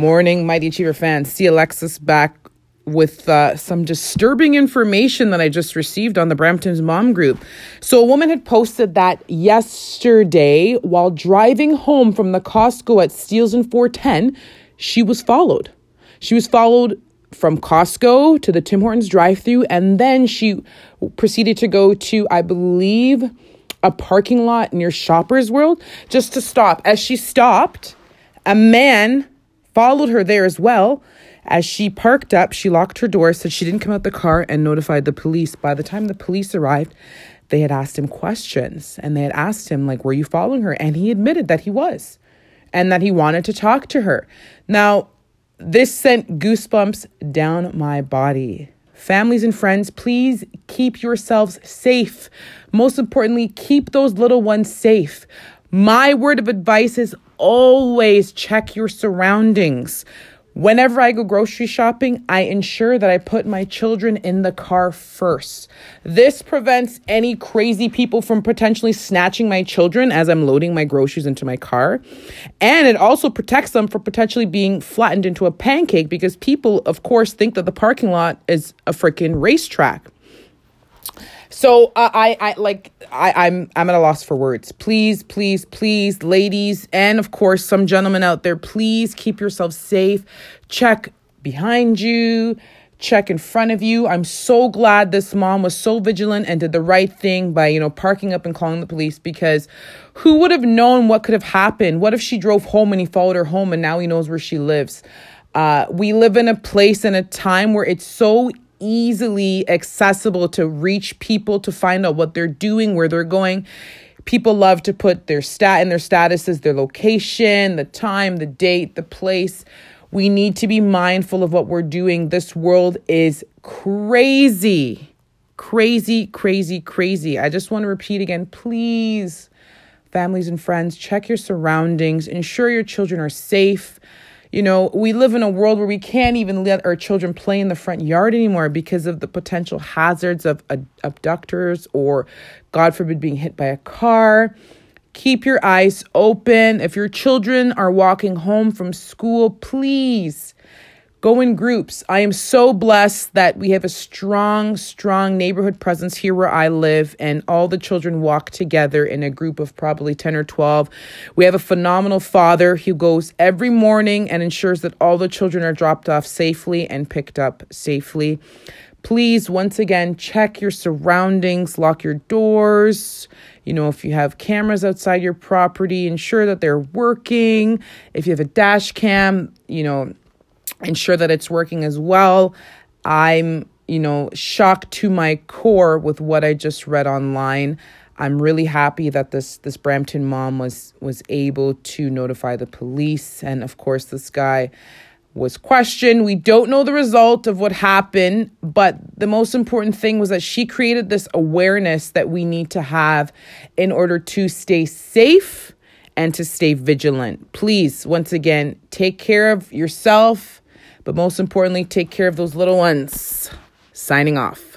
Morning, Mighty Achiever fans. See Alexis back with uh, some disturbing information that I just received on the Brampton's mom group. So, a woman had posted that yesterday while driving home from the Costco at Steeles and 410, she was followed. She was followed from Costco to the Tim Hortons drive through, and then she proceeded to go to, I believe, a parking lot near Shoppers World just to stop. As she stopped, a man followed her there as well. As she parked up, she locked her door, said she didn't come out the car, and notified the police. By the time the police arrived, they had asked him questions and they had asked him, like, were you following her? And he admitted that he was and that he wanted to talk to her. Now, this sent goosebumps down my body. Families and friends, please keep yourselves safe. Most importantly, keep those little ones safe. My word of advice is always check your surroundings. Whenever I go grocery shopping, I ensure that I put my children in the car first. This prevents any crazy people from potentially snatching my children as I'm loading my groceries into my car. And it also protects them from potentially being flattened into a pancake because people, of course, think that the parking lot is a freaking racetrack. So uh, I, I like I, I'm I'm at a loss for words. Please, please, please, ladies, and of course some gentlemen out there, please keep yourself safe. Check behind you, check in front of you. I'm so glad this mom was so vigilant and did the right thing by, you know, parking up and calling the police because who would have known what could have happened? What if she drove home and he followed her home and now he knows where she lives? Uh, we live in a place and a time where it's so easily accessible to reach people to find out what they're doing, where they're going. People love to put their stat in their statuses, their location, the time, the date, the place. We need to be mindful of what we're doing. This world is crazy. Crazy, crazy, crazy. I just want to repeat again, please, families and friends, check your surroundings, ensure your children are safe. You know, we live in a world where we can't even let our children play in the front yard anymore because of the potential hazards of abductors or, God forbid, being hit by a car. Keep your eyes open. If your children are walking home from school, please Go in groups. I am so blessed that we have a strong, strong neighborhood presence here where I live, and all the children walk together in a group of probably 10 or 12. We have a phenomenal father who goes every morning and ensures that all the children are dropped off safely and picked up safely. Please, once again, check your surroundings, lock your doors. You know, if you have cameras outside your property, ensure that they're working. If you have a dash cam, you know, ensure that it's working as well. I'm, you know, shocked to my core with what I just read online. I'm really happy that this this Brampton mom was was able to notify the police and of course this guy was questioned. We don't know the result of what happened, but the most important thing was that she created this awareness that we need to have in order to stay safe and to stay vigilant. Please, once again, take care of yourself but most importantly, take care of those little ones. Signing off.